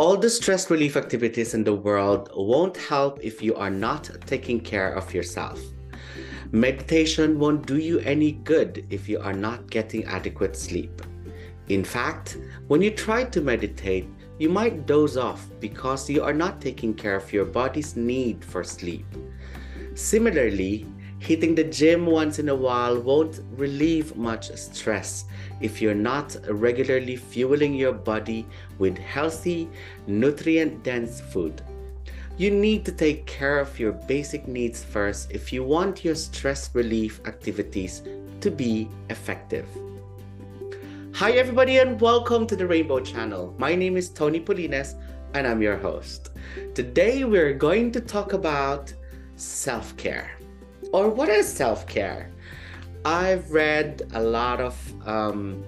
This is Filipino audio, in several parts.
All the stress relief activities in the world won't help if you are not taking care of yourself. Meditation won't do you any good if you are not getting adequate sleep. In fact, when you try to meditate, you might doze off because you are not taking care of your body's need for sleep. Similarly, hitting the gym once in a while won't relieve much stress if you're not regularly fueling your body with healthy, nutrient dense food. You need to take care of your basic needs first if you want your stress relief activities to be effective. Hi, everybody, and welcome to the Rainbow Channel. My name is Tony Polines, and I'm your host. Today, we're going to talk about self care. Or what is self care? I've read a lot of um,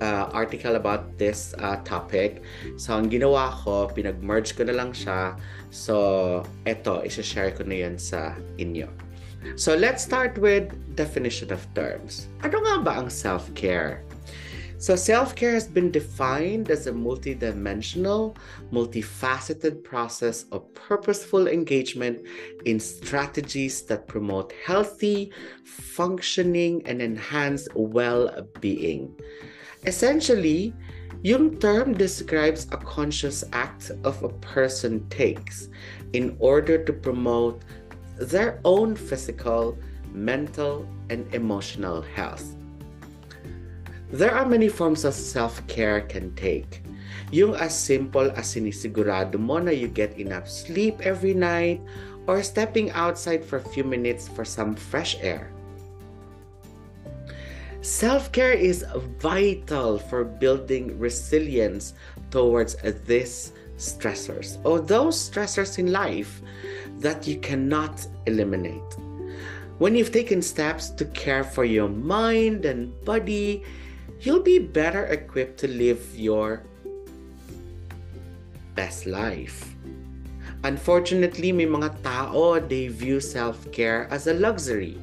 uh, article about this uh, topic. So, ang ginawa ko, pinag-merge ko na lang siya. So, eto, isa-share ko na yan sa inyo. So, let's start with definition of terms. Ano nga ba ang self-care? So, self care has been defined as a multidimensional, multifaceted process of purposeful engagement in strategies that promote healthy, functioning, and enhance well being. Essentially, yung term describes a conscious act of a person takes in order to promote their own physical, mental, and emotional health. There are many forms of self-care can take. Yung as simple as sinisigurado mo na you get enough sleep every night or stepping outside for a few minutes for some fresh air. Self care is vital for building resilience towards these stressors or those stressors in life that you cannot eliminate. When you've taken steps to care for your mind and body, you'll be better equipped to live your best life. Unfortunately, may mga tao, they view self-care as a luxury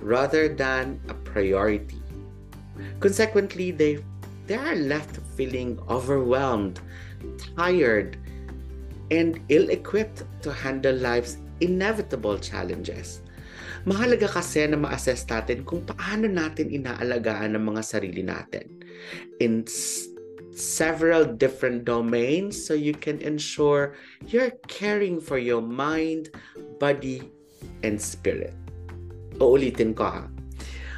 rather than a priority. Consequently, they they are left feeling overwhelmed, tired, and ill-equipped to handle life's inevitable challenges. Mahalaga kasi na ma-assess natin kung paano natin inaalagaan ang mga sarili natin. In several different domains so you can ensure you're caring for your mind, body, and spirit. Uulitin ko ha.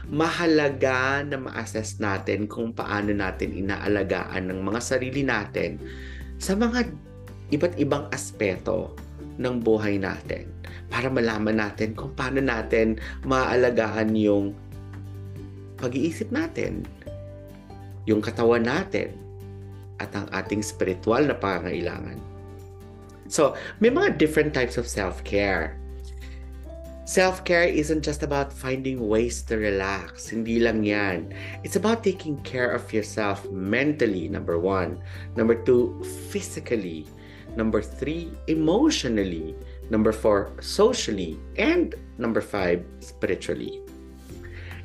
Mahalaga na ma-assess natin kung paano natin inaalagaan ng mga sarili natin sa mga iba't ibang aspeto ng buhay natin para malaman natin kung paano natin maaalagaan yung pag-iisip natin, yung katawan natin, at ang ating spiritual na pangangailangan. So, may mga different types of self-care. Self-care isn't just about finding ways to relax. Hindi lang yan. It's about taking care of yourself mentally, number one. Number two, physically. Number three, emotionally. Number four, socially. And number five, spiritually.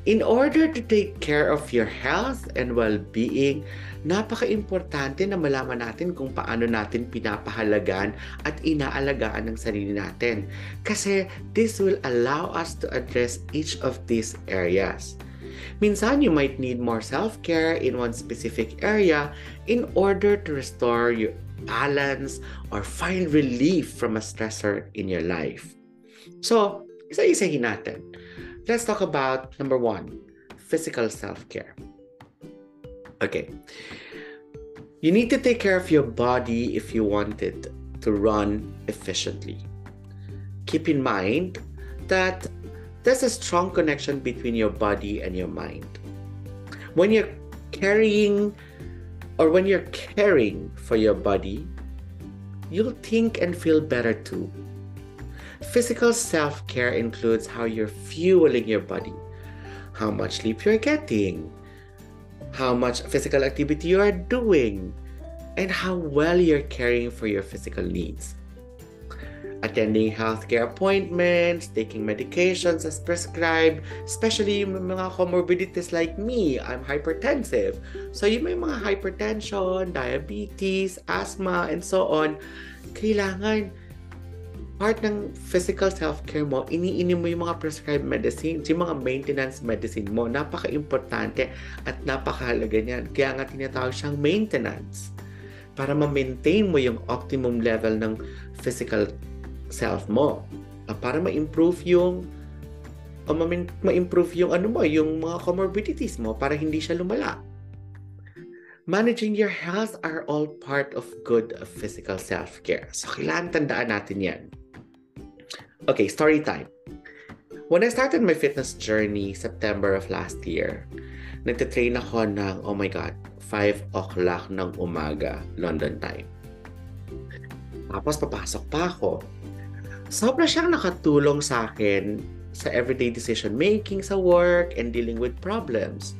In order to take care of your health and well-being, napaka-importante na malaman natin kung paano natin pinapahalagan at inaalagaan ng sarili natin. Kasi this will allow us to address each of these areas. Minsan, you might need more self-care in one specific area in order to restore your balance or find relief from a stressor in your life. So, isa-isahin natin. Let's talk about number one, physical self-care. Okay. You need to take care of your body if you want it to run efficiently. Keep in mind that there's a strong connection between your body and your mind. When you're carrying or when you're caring for your body, you'll think and feel better too. Physical self care includes how you're fueling your body, how much sleep you're getting, how much physical activity you are doing, and how well you're caring for your physical needs. Attending healthcare appointments, taking medications as prescribed, especially yung mga comorbidities like me, I'm hypertensive. So yung may mga hypertension, diabetes, asthma, and so on, kailangan part ng physical self-care mo, iniinom mo yung mga prescribed medicines, yung mga maintenance medicine mo. Napaka-importante at napakahalaga niyan. Kaya nga tinatawag siyang maintenance para ma-maintain mo yung optimum level ng physical self mo. Uh, para ma-improve yung o ma-improve yung ano mo, yung mga comorbidities mo para hindi siya lumala. Managing your health are all part of good physical self-care. So, kailangan tandaan natin yan. Okay, story time. When I started my fitness journey September of last year, nagtitrain ako ng, oh my God, 5 o'clock ng umaga, London time. Tapos papasok pa ako sobra siyang nakatulong sa akin sa everyday decision making sa work and dealing with problems.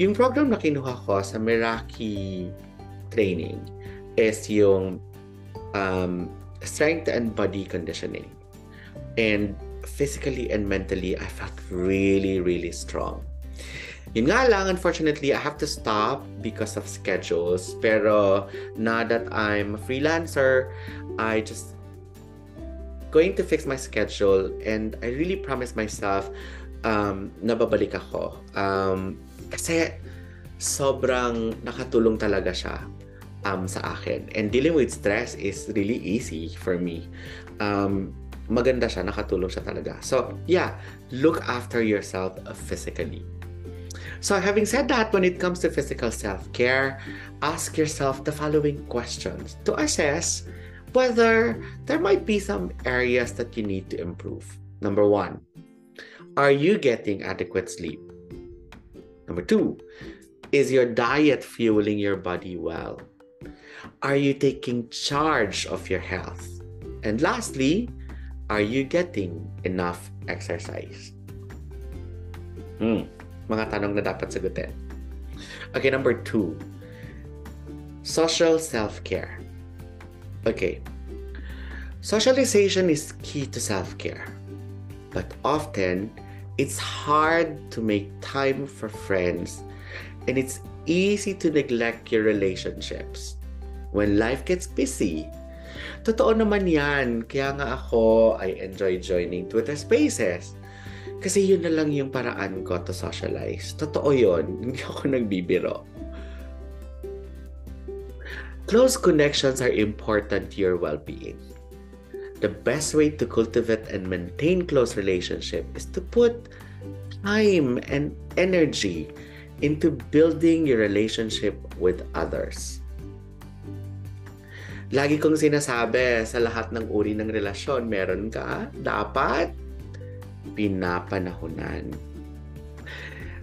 Yung program na kinuha ko sa Meraki training is yung um, strength and body conditioning. And physically and mentally, I felt really, really strong. Yun nga lang, unfortunately, I have to stop because of schedules. Pero now that I'm a freelancer, I just going to fix my schedule and I really promise myself um, na babalik ako. Um, kasi sobrang nakatulong talaga siya um, sa akin. And dealing with stress is really easy for me. Um, maganda siya, nakatulong siya talaga. So, yeah, look after yourself physically. So, having said that, when it comes to physical self care, ask yourself the following questions to assess whether there might be some areas that you need to improve. Number one, are you getting adequate sleep? Number two, is your diet fueling your body well? Are you taking charge of your health? And lastly, are you getting enough exercise? Hmm, mga tanong na dapat sagutin. Okay, number two, social self-care. Okay. Socialization is key to self care, but often it's hard to make time for friends and it's easy to neglect your relationships when life gets busy. Totoo naman yan. Kaya nga ako, I enjoy joining Twitter Spaces. Kasi yun na lang yung paraan ko to socialize. Totoo yun. Hindi ako nagbibiro. Close connections are important to your well-being. The best way to cultivate and maintain close relationship is to put time and energy into building your relationship with others. Lagi kong sinasabi sa lahat ng uri ng relasyon, meron ka dapat pinapanahunan.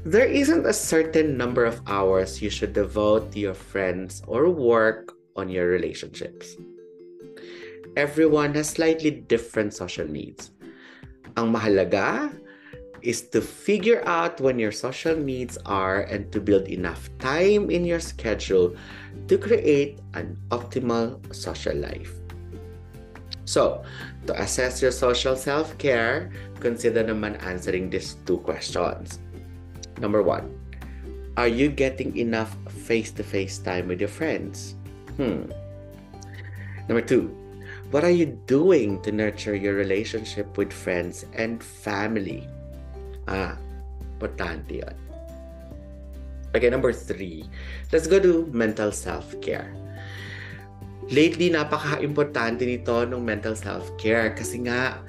There isn't a certain number of hours you should devote to your friends or work on your relationships. Everyone has slightly different social needs. Ang mahalaga is to figure out when your social needs are and to build enough time in your schedule to create an optimal social life. So, to assess your social self-care, consider naman answering these two questions. Number one, are you getting enough face-to-face time with your friends? Hmm. Number two, what are you doing to nurture your relationship with friends and family? Ah, importante yun. Okay, number three, let's go to mental self-care. Lately, napaka-importante nito ng mental self-care kasi nga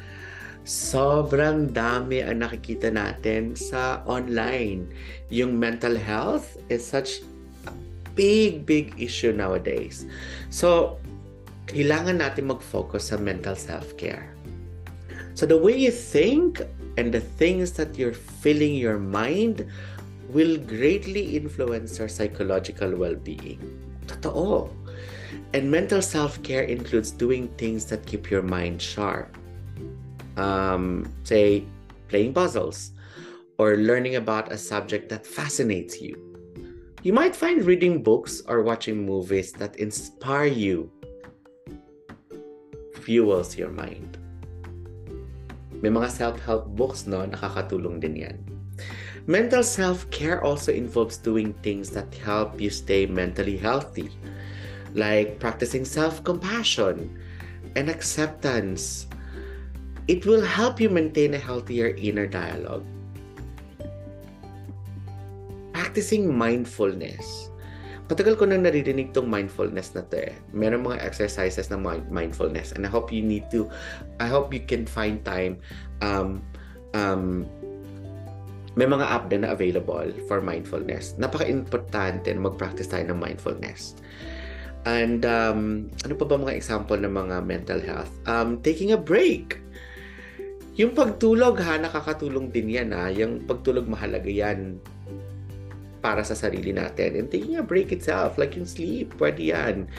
sobrang dami ang nakikita natin sa online. Yung mental health is such big, big issue nowadays. So, kailangan natin mag-focus sa mental self-care. So, the way you think and the things that you're filling your mind will greatly influence your psychological well-being. Totoo. And mental self-care includes doing things that keep your mind sharp. Um, say, playing puzzles or learning about a subject that fascinates you you might find reading books or watching movies that inspire you fuels your mind. May mga self-help books, no? Nakakatulong din yan. Mental self-care also involves doing things that help you stay mentally healthy, like practicing self-compassion and acceptance. It will help you maintain a healthier inner dialogue. Practicing mindfulness Patagal ko nang naririnig tong mindfulness na to eh. Meron mga exercises na mindfulness and I hope you need to, I hope you can find time um, um, may mga app din na available for mindfulness. Napaka-importante na mag-practice tayo ng mindfulness. And um, ano pa ba mga example ng mga mental health? Um, taking a break. Yung pagtulog ha, nakakatulong din yan ha. Yung pagtulog mahalaga yan para sa sarili natin. And taking a break itself, like yung sleep, pwede yan.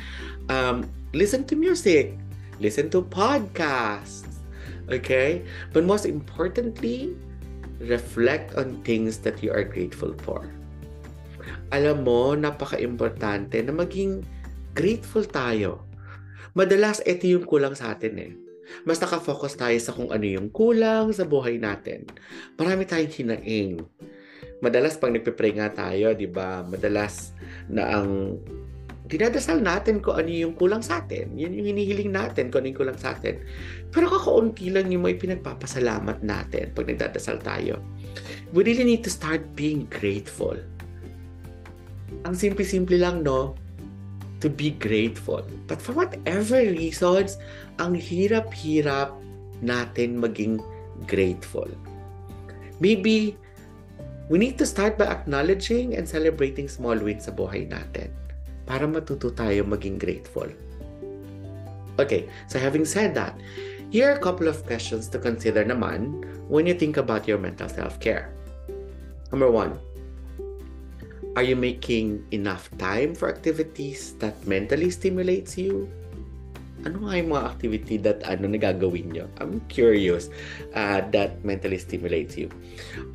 Um, listen to music. Listen to podcasts. Okay? But most importantly, reflect on things that you are grateful for. Alam mo, napaka-importante na maging grateful tayo. Madalas, ito yung kulang sa atin eh. Mas nakafocus tayo sa kung ano yung kulang sa buhay natin. Marami tayong hinaing madalas pag nagpe-pray nga tayo, 'di ba? Madalas na ang dinadasal natin kung ano yung kulang sa atin. Yun yung hinihiling natin kung ano yung kulang sa atin. Pero kakaunti lang yung may pinagpapasalamat natin pag nagdadasal tayo. We really need to start being grateful. Ang simple-simple lang, no? To be grateful. But for whatever reasons, ang hirap-hirap natin maging grateful. Maybe We need to start by acknowledging and celebrating small wins sa buhay natin para matuto tayo maging grateful. Okay, so having said that, here are a couple of questions to consider naman when you think about your mental self-care. Number one, are you making enough time for activities that mentally stimulates you? Ano nga yung mga activity that ano nagagawin nyo? I'm curious uh, that mentally stimulates you.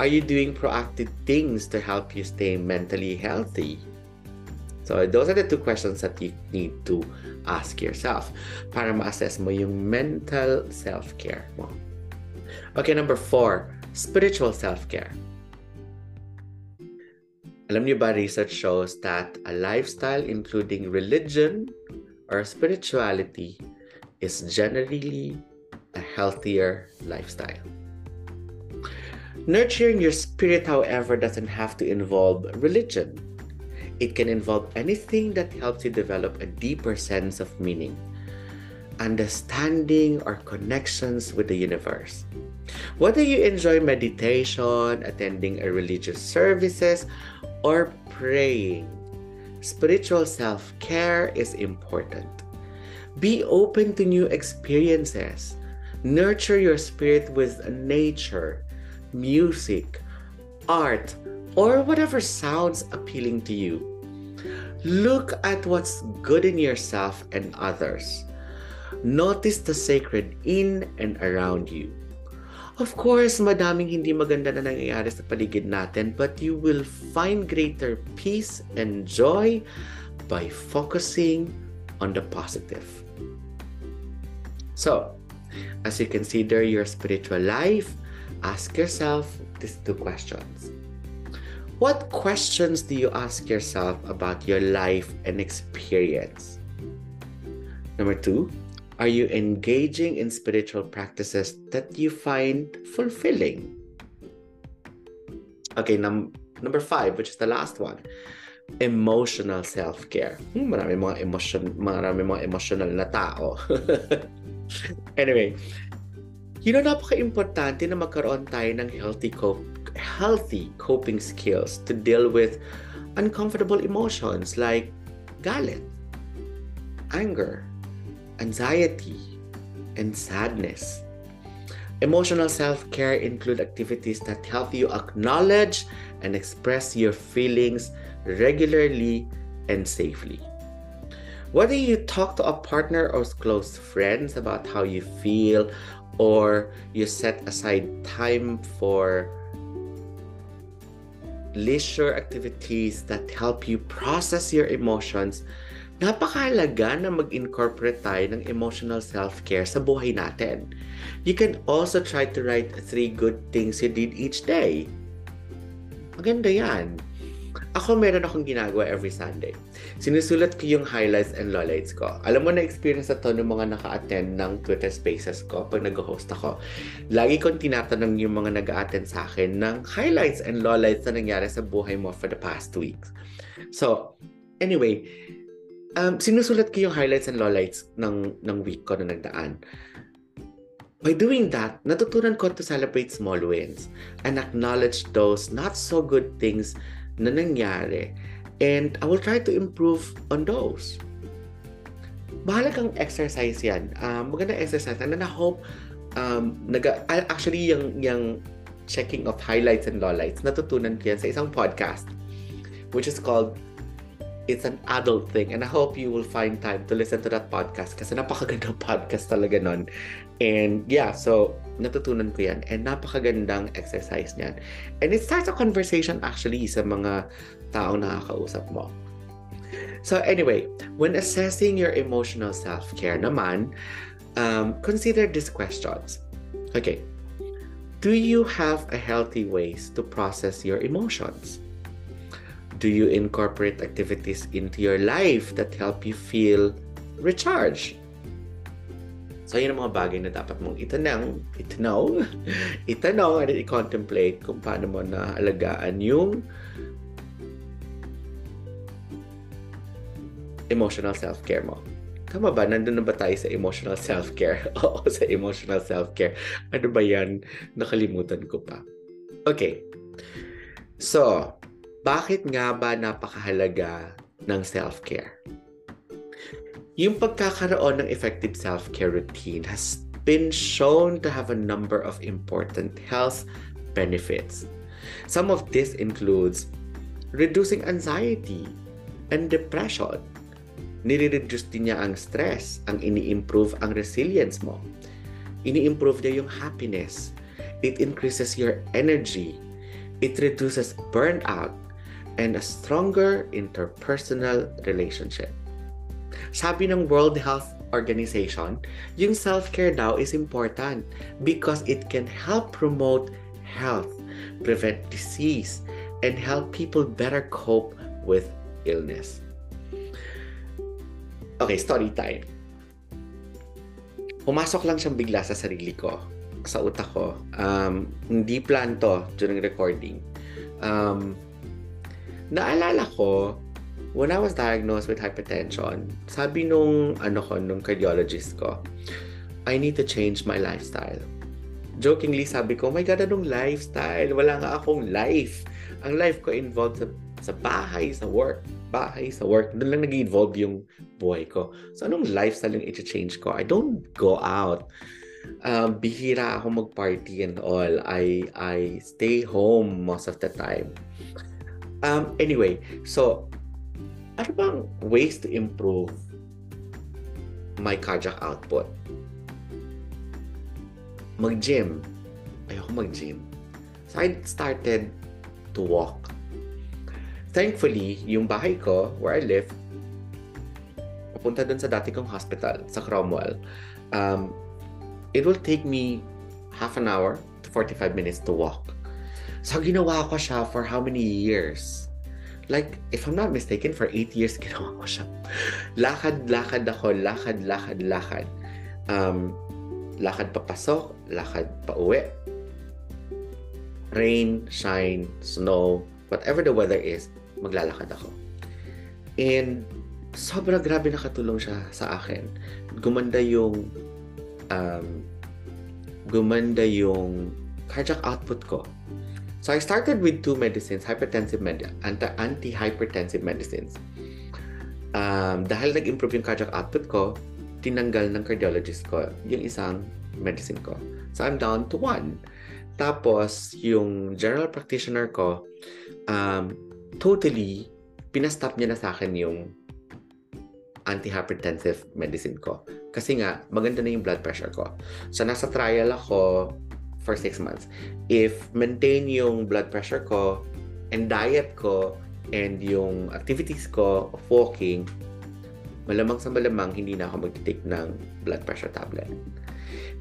Are you doing proactive things to help you stay mentally healthy? So those are the two questions that you need to ask yourself para ma-assess mo yung mental self-care mo. Okay, number four, spiritual self-care. Alam niyo ba, research shows that a lifestyle including religion, or spirituality is generally a healthier lifestyle. Nurturing your spirit, however, doesn't have to involve religion. It can involve anything that helps you develop a deeper sense of meaning, understanding, or connections with the universe. Whether you enjoy meditation, attending a religious services, or praying, spiritual self care is important. Be open to new experiences. Nurture your spirit with nature, music, art, or whatever sounds appealing to you. Look at what's good in yourself and others. Notice the sacred in and around you. Of course, madaming hindi maganda na nangyayari sa paligid natin, but you will find greater peace and joy by focusing on the positive. So, as you consider your spiritual life, ask yourself these two questions. What questions do you ask yourself about your life and experience? Number two, are you engaging in spiritual practices that you find fulfilling? Okay, num- number five, which is the last one. Emotional self-care. Hmm, marami mga emotion, marami mga emotional na tao. anyway, yun ang napaka-importante na magkaroon tayo ng healthy cope, healthy coping skills to deal with uncomfortable emotions like galit, anger, anxiety, and sadness. Emotional self care include activities that help you acknowledge and express your feelings regularly and safely. Whether you talk to a partner or close friends about how you feel, or you set aside time for leisure activities that help you process your emotions, napakahalaga na mag-incorporate tayo ng emotional self-care sa buhay natin. You can also try to write three good things you did each day. Maganda yan. Ako meron akong ginagawa every Sunday. Sinusulat ko yung highlights and lowlights ko. Alam mo na experience na to ng mga naka-attend ng Twitter Spaces ko pag nag-host ako. Lagi kong tinatanong yung mga nag-attend sa akin ng highlights and lowlights na nangyari sa buhay mo for the past weeks. So, anyway, um, sinusulat ko yung highlights and lowlights ng, ng week ko na nagdaan. By doing that, natutunan ko to celebrate small wins and acknowledge those not so good things na nangyari and I will try to improve on those. Mahalagang exercise yan. Um, magandang exercise. And I hope um, naga, actually yung, yung checking of highlights and lowlights, natutunan ko yan sa isang podcast which is called It's an Adult Thing. And I hope you will find time to listen to that podcast kasi napakagandang podcast talaga nun. And yeah, so natutunan ko yan. And napakagandang exercise niyan. And it starts a conversation actually sa mga taong nakakausap mo. So anyway, when assessing your emotional self-care naman, um, consider these questions. Okay. Do you have a healthy ways to process your emotions? Do you incorporate activities into your life that help you feel recharged? So, yun ang mga bagay na dapat mong itanong, itanong, itanong at i-contemplate kung paano mo naalagaan yung emotional self-care mo. Tama ba? Nandun na ba tayo sa emotional self-care? Oo, sa emotional self-care. Ano ba yan? Nakalimutan ko pa. Okay. So, bakit nga ba napakahalaga ng self-care? Yung pagkakaroon ng effective self-care routine has been shown to have a number of important health benefits. Some of this includes reducing anxiety and depression. Nire-reduce din niya ang stress, ang ini-improve ang resilience mo. Ini-improve niya yung happiness. It increases your energy. It reduces burnout and a stronger interpersonal relationship. Sabi ng World Health Organization, yung self-care daw is important because it can help promote health, prevent disease, and help people better cope with illness. Okay, story time. Pumasok lang siyang bigla sa sarili ko, sa utak ko. Um, hindi plan to during recording. Um, naalala ko, when I was diagnosed with hypertension, sabi nung ano ko, nung cardiologist ko, I need to change my lifestyle. Jokingly sabi ko, oh my God, anong lifestyle? Wala nga akong life. Ang life ko involved sa, sa bahay, sa work. Bahay, sa work. Doon lang nag-evolve yung buhay ko. So, anong lifestyle yung i-change ko? I don't go out. Um, bihira ako mag-party and all. I, I stay home most of the time. Um, anyway, so ano bang ways to improve my cardiac output? Mag-gym. Ayoko mag-gym. So I started to walk. Thankfully, yung bahay ko, where I live, papunta dun sa dati kong hospital, sa Cromwell. Um, it will take me half an hour to 45 minutes to walk. So, ginawa ko siya for how many years? like, if I'm not mistaken, for 8 years ginawa ko siya. Lakad, lakad ako, lakad, lakad, lakad. Um, lakad papasok, lakad pa uwi. Rain, shine, snow, whatever the weather is, maglalakad ako. And sobra grabe nakatulong siya sa akin. Gumanda yung um, gumanda yung cardiac output ko. So I started with two medicines, hypertensive med anti-hypertensive medicines. Um, dahil nag-improve yung cardiac output ko, tinanggal ng cardiologist ko yung isang medicine ko. So I'm down to one. Tapos, yung general practitioner ko, um, totally, pinastop niya na sa akin yung antihypertensive medicine ko. Kasi nga, maganda na yung blood pressure ko. So, nasa trial ako for 6 months. If maintain yung blood pressure ko and diet ko and yung activities ko of walking, malamang sa malamang hindi na ako mag-take ng blood pressure tablet.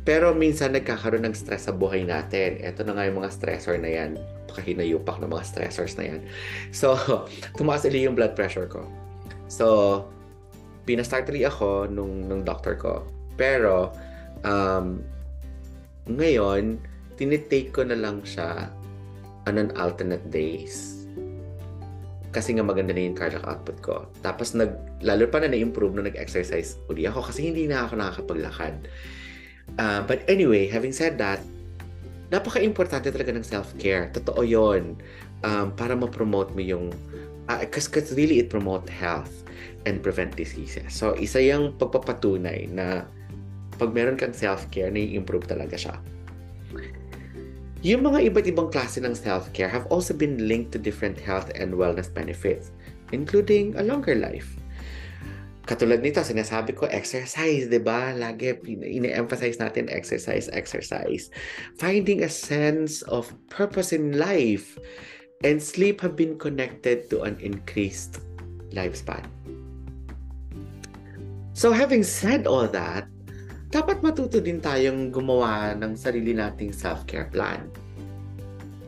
Pero minsan nagkakaroon ng stress sa buhay natin. Ito na nga yung mga stressor na yan. Pakahinayupak ng mga stressors na yan. So, tumaas ulit yung blood pressure ko. So, pinastart ulit ako nung, nung doctor ko. Pero, um, ngayon, tinitake ko na lang siya on an alternate days kasi nga maganda na yung cardiac output ko. Tapos nag, lalo pa na na-improve nung nag-exercise uli ako kasi hindi na ako nakakapaglakad. Uh, but anyway, having said that, napaka-importante talaga ng self-care. Totoo yon um, para ma-promote mo yung because uh, really it promote health and prevent diseases. So, isa yung pagpapatunay na pag meron kang self-care, nai-improve talaga siya. Yung mga iba't ibang klase ng self-care have also been linked to different health and wellness benefits, including a longer life. Katulad nito, sinasabi ko, exercise, di ba? Lagi ine-emphasize natin exercise, exercise. Finding a sense of purpose in life and sleep have been connected to an increased lifespan. So having said all that, dapat matuto din tayong gumawa ng sarili nating self-care plan.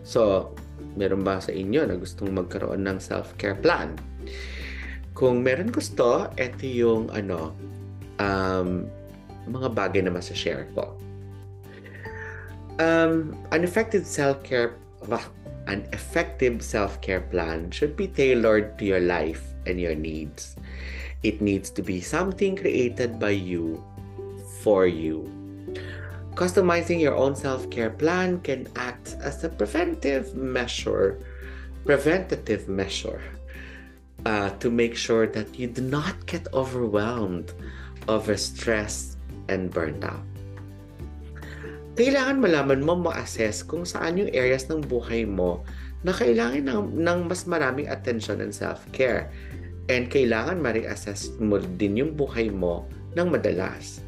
So, meron ba sa inyo na gustong magkaroon ng self-care plan? Kung meron gusto, ito yung ano, um, mga bagay na masa-share ko. Um, an effective self-care an effective self-care plan should be tailored to your life and your needs. It needs to be something created by you for you. Customizing your own self-care plan can act as a preventive measure, preventative measure, uh, to make sure that you do not get overwhelmed, overstressed, and burned out. Kailangan malaman mo ma-assess kung saan yung areas ng buhay mo na kailangan ng, ng mas maraming attention and self-care. And kailangan ma-reassess mo din yung buhay mo ng madalas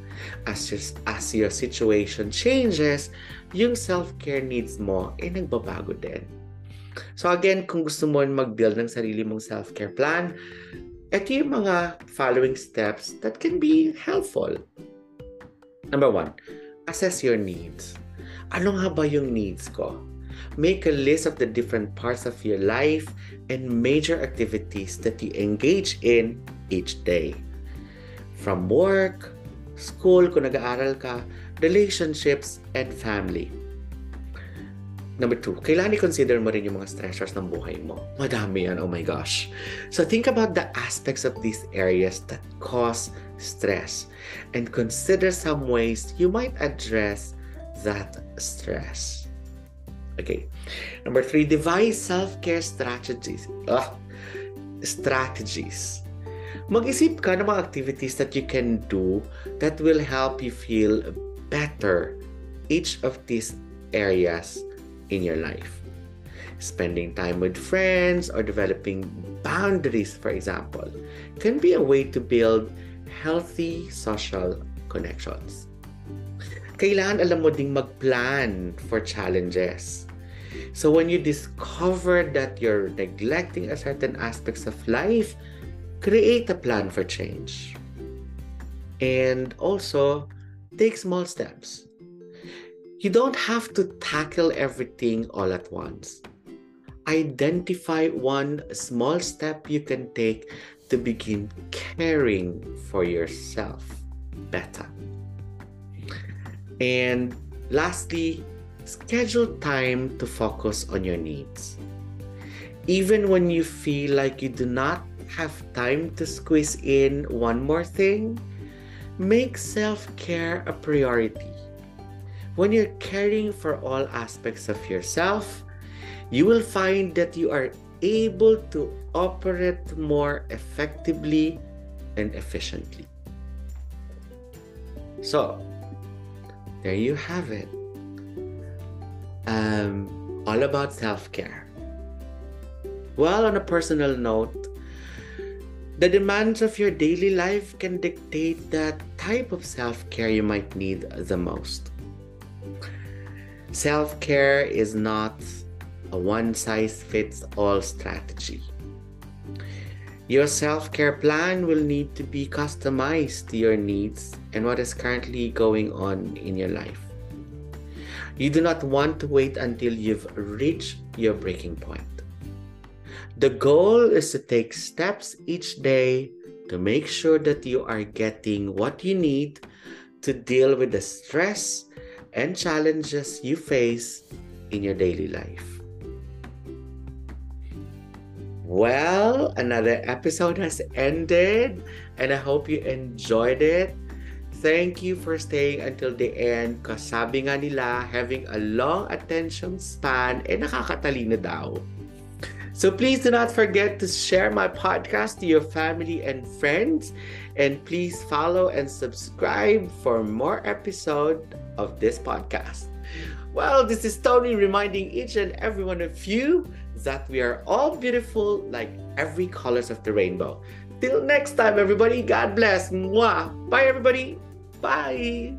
as your, as your situation changes, yung self-care needs mo ay nagbabago din. So again, kung gusto mo mag-build ng sarili mong self-care plan, ito yung mga following steps that can be helpful. Number one, assess your needs. Ano nga ba yung needs ko? Make a list of the different parts of your life and major activities that you engage in each day. From work, school kung nag-aaral ka, relationships, and family. Number two, kailangan i-consider mo rin yung mga stressors ng buhay mo. Madami yan, oh my gosh. So think about the aspects of these areas that cause stress and consider some ways you might address that stress. Okay. Number three, devise self-care strategies. Ugh. Strategies mag-isip ka ng mga activities that you can do that will help you feel better each of these areas in your life. Spending time with friends or developing boundaries, for example, can be a way to build healthy social connections. Kailangan alam mo ding mag-plan for challenges. So when you discover that you're neglecting a certain aspects of life, create a plan for change. And also, take small steps. You don't have to tackle everything all at once. Identify one small step you can take to begin caring for yourself better. And lastly, schedule time to focus on your needs. Even when you feel like you do not have time to squeeze in one more thing, make self care a priority. When you're caring for all aspects of yourself, you will find that you are able to operate more effectively and efficiently. So, there you have it. Um, all about self care. Well, on a personal note, the demands of your daily life can dictate the type of self care you might need the most. Self care is not a one size fits all strategy. Your self care plan will need to be customized to your needs and what is currently going on in your life. You do not want to wait until you've reached your breaking point. The goal is to take steps each day to make sure that you are getting what you need to deal with the stress and challenges you face in your daily life. Well, another episode has ended, and I hope you enjoyed it. Thank you for staying until the end kasi sabi nga nila, having a long attention span, eh nakakatalino daw. So please do not forget to share my podcast to your family and friends. And please follow and subscribe for more episode of this podcast. Well, this is Tony reminding each and every one of you that we are all beautiful like every colors of the rainbow. Till next time, everybody, God bless. Mwah. Bye, everybody. Bye.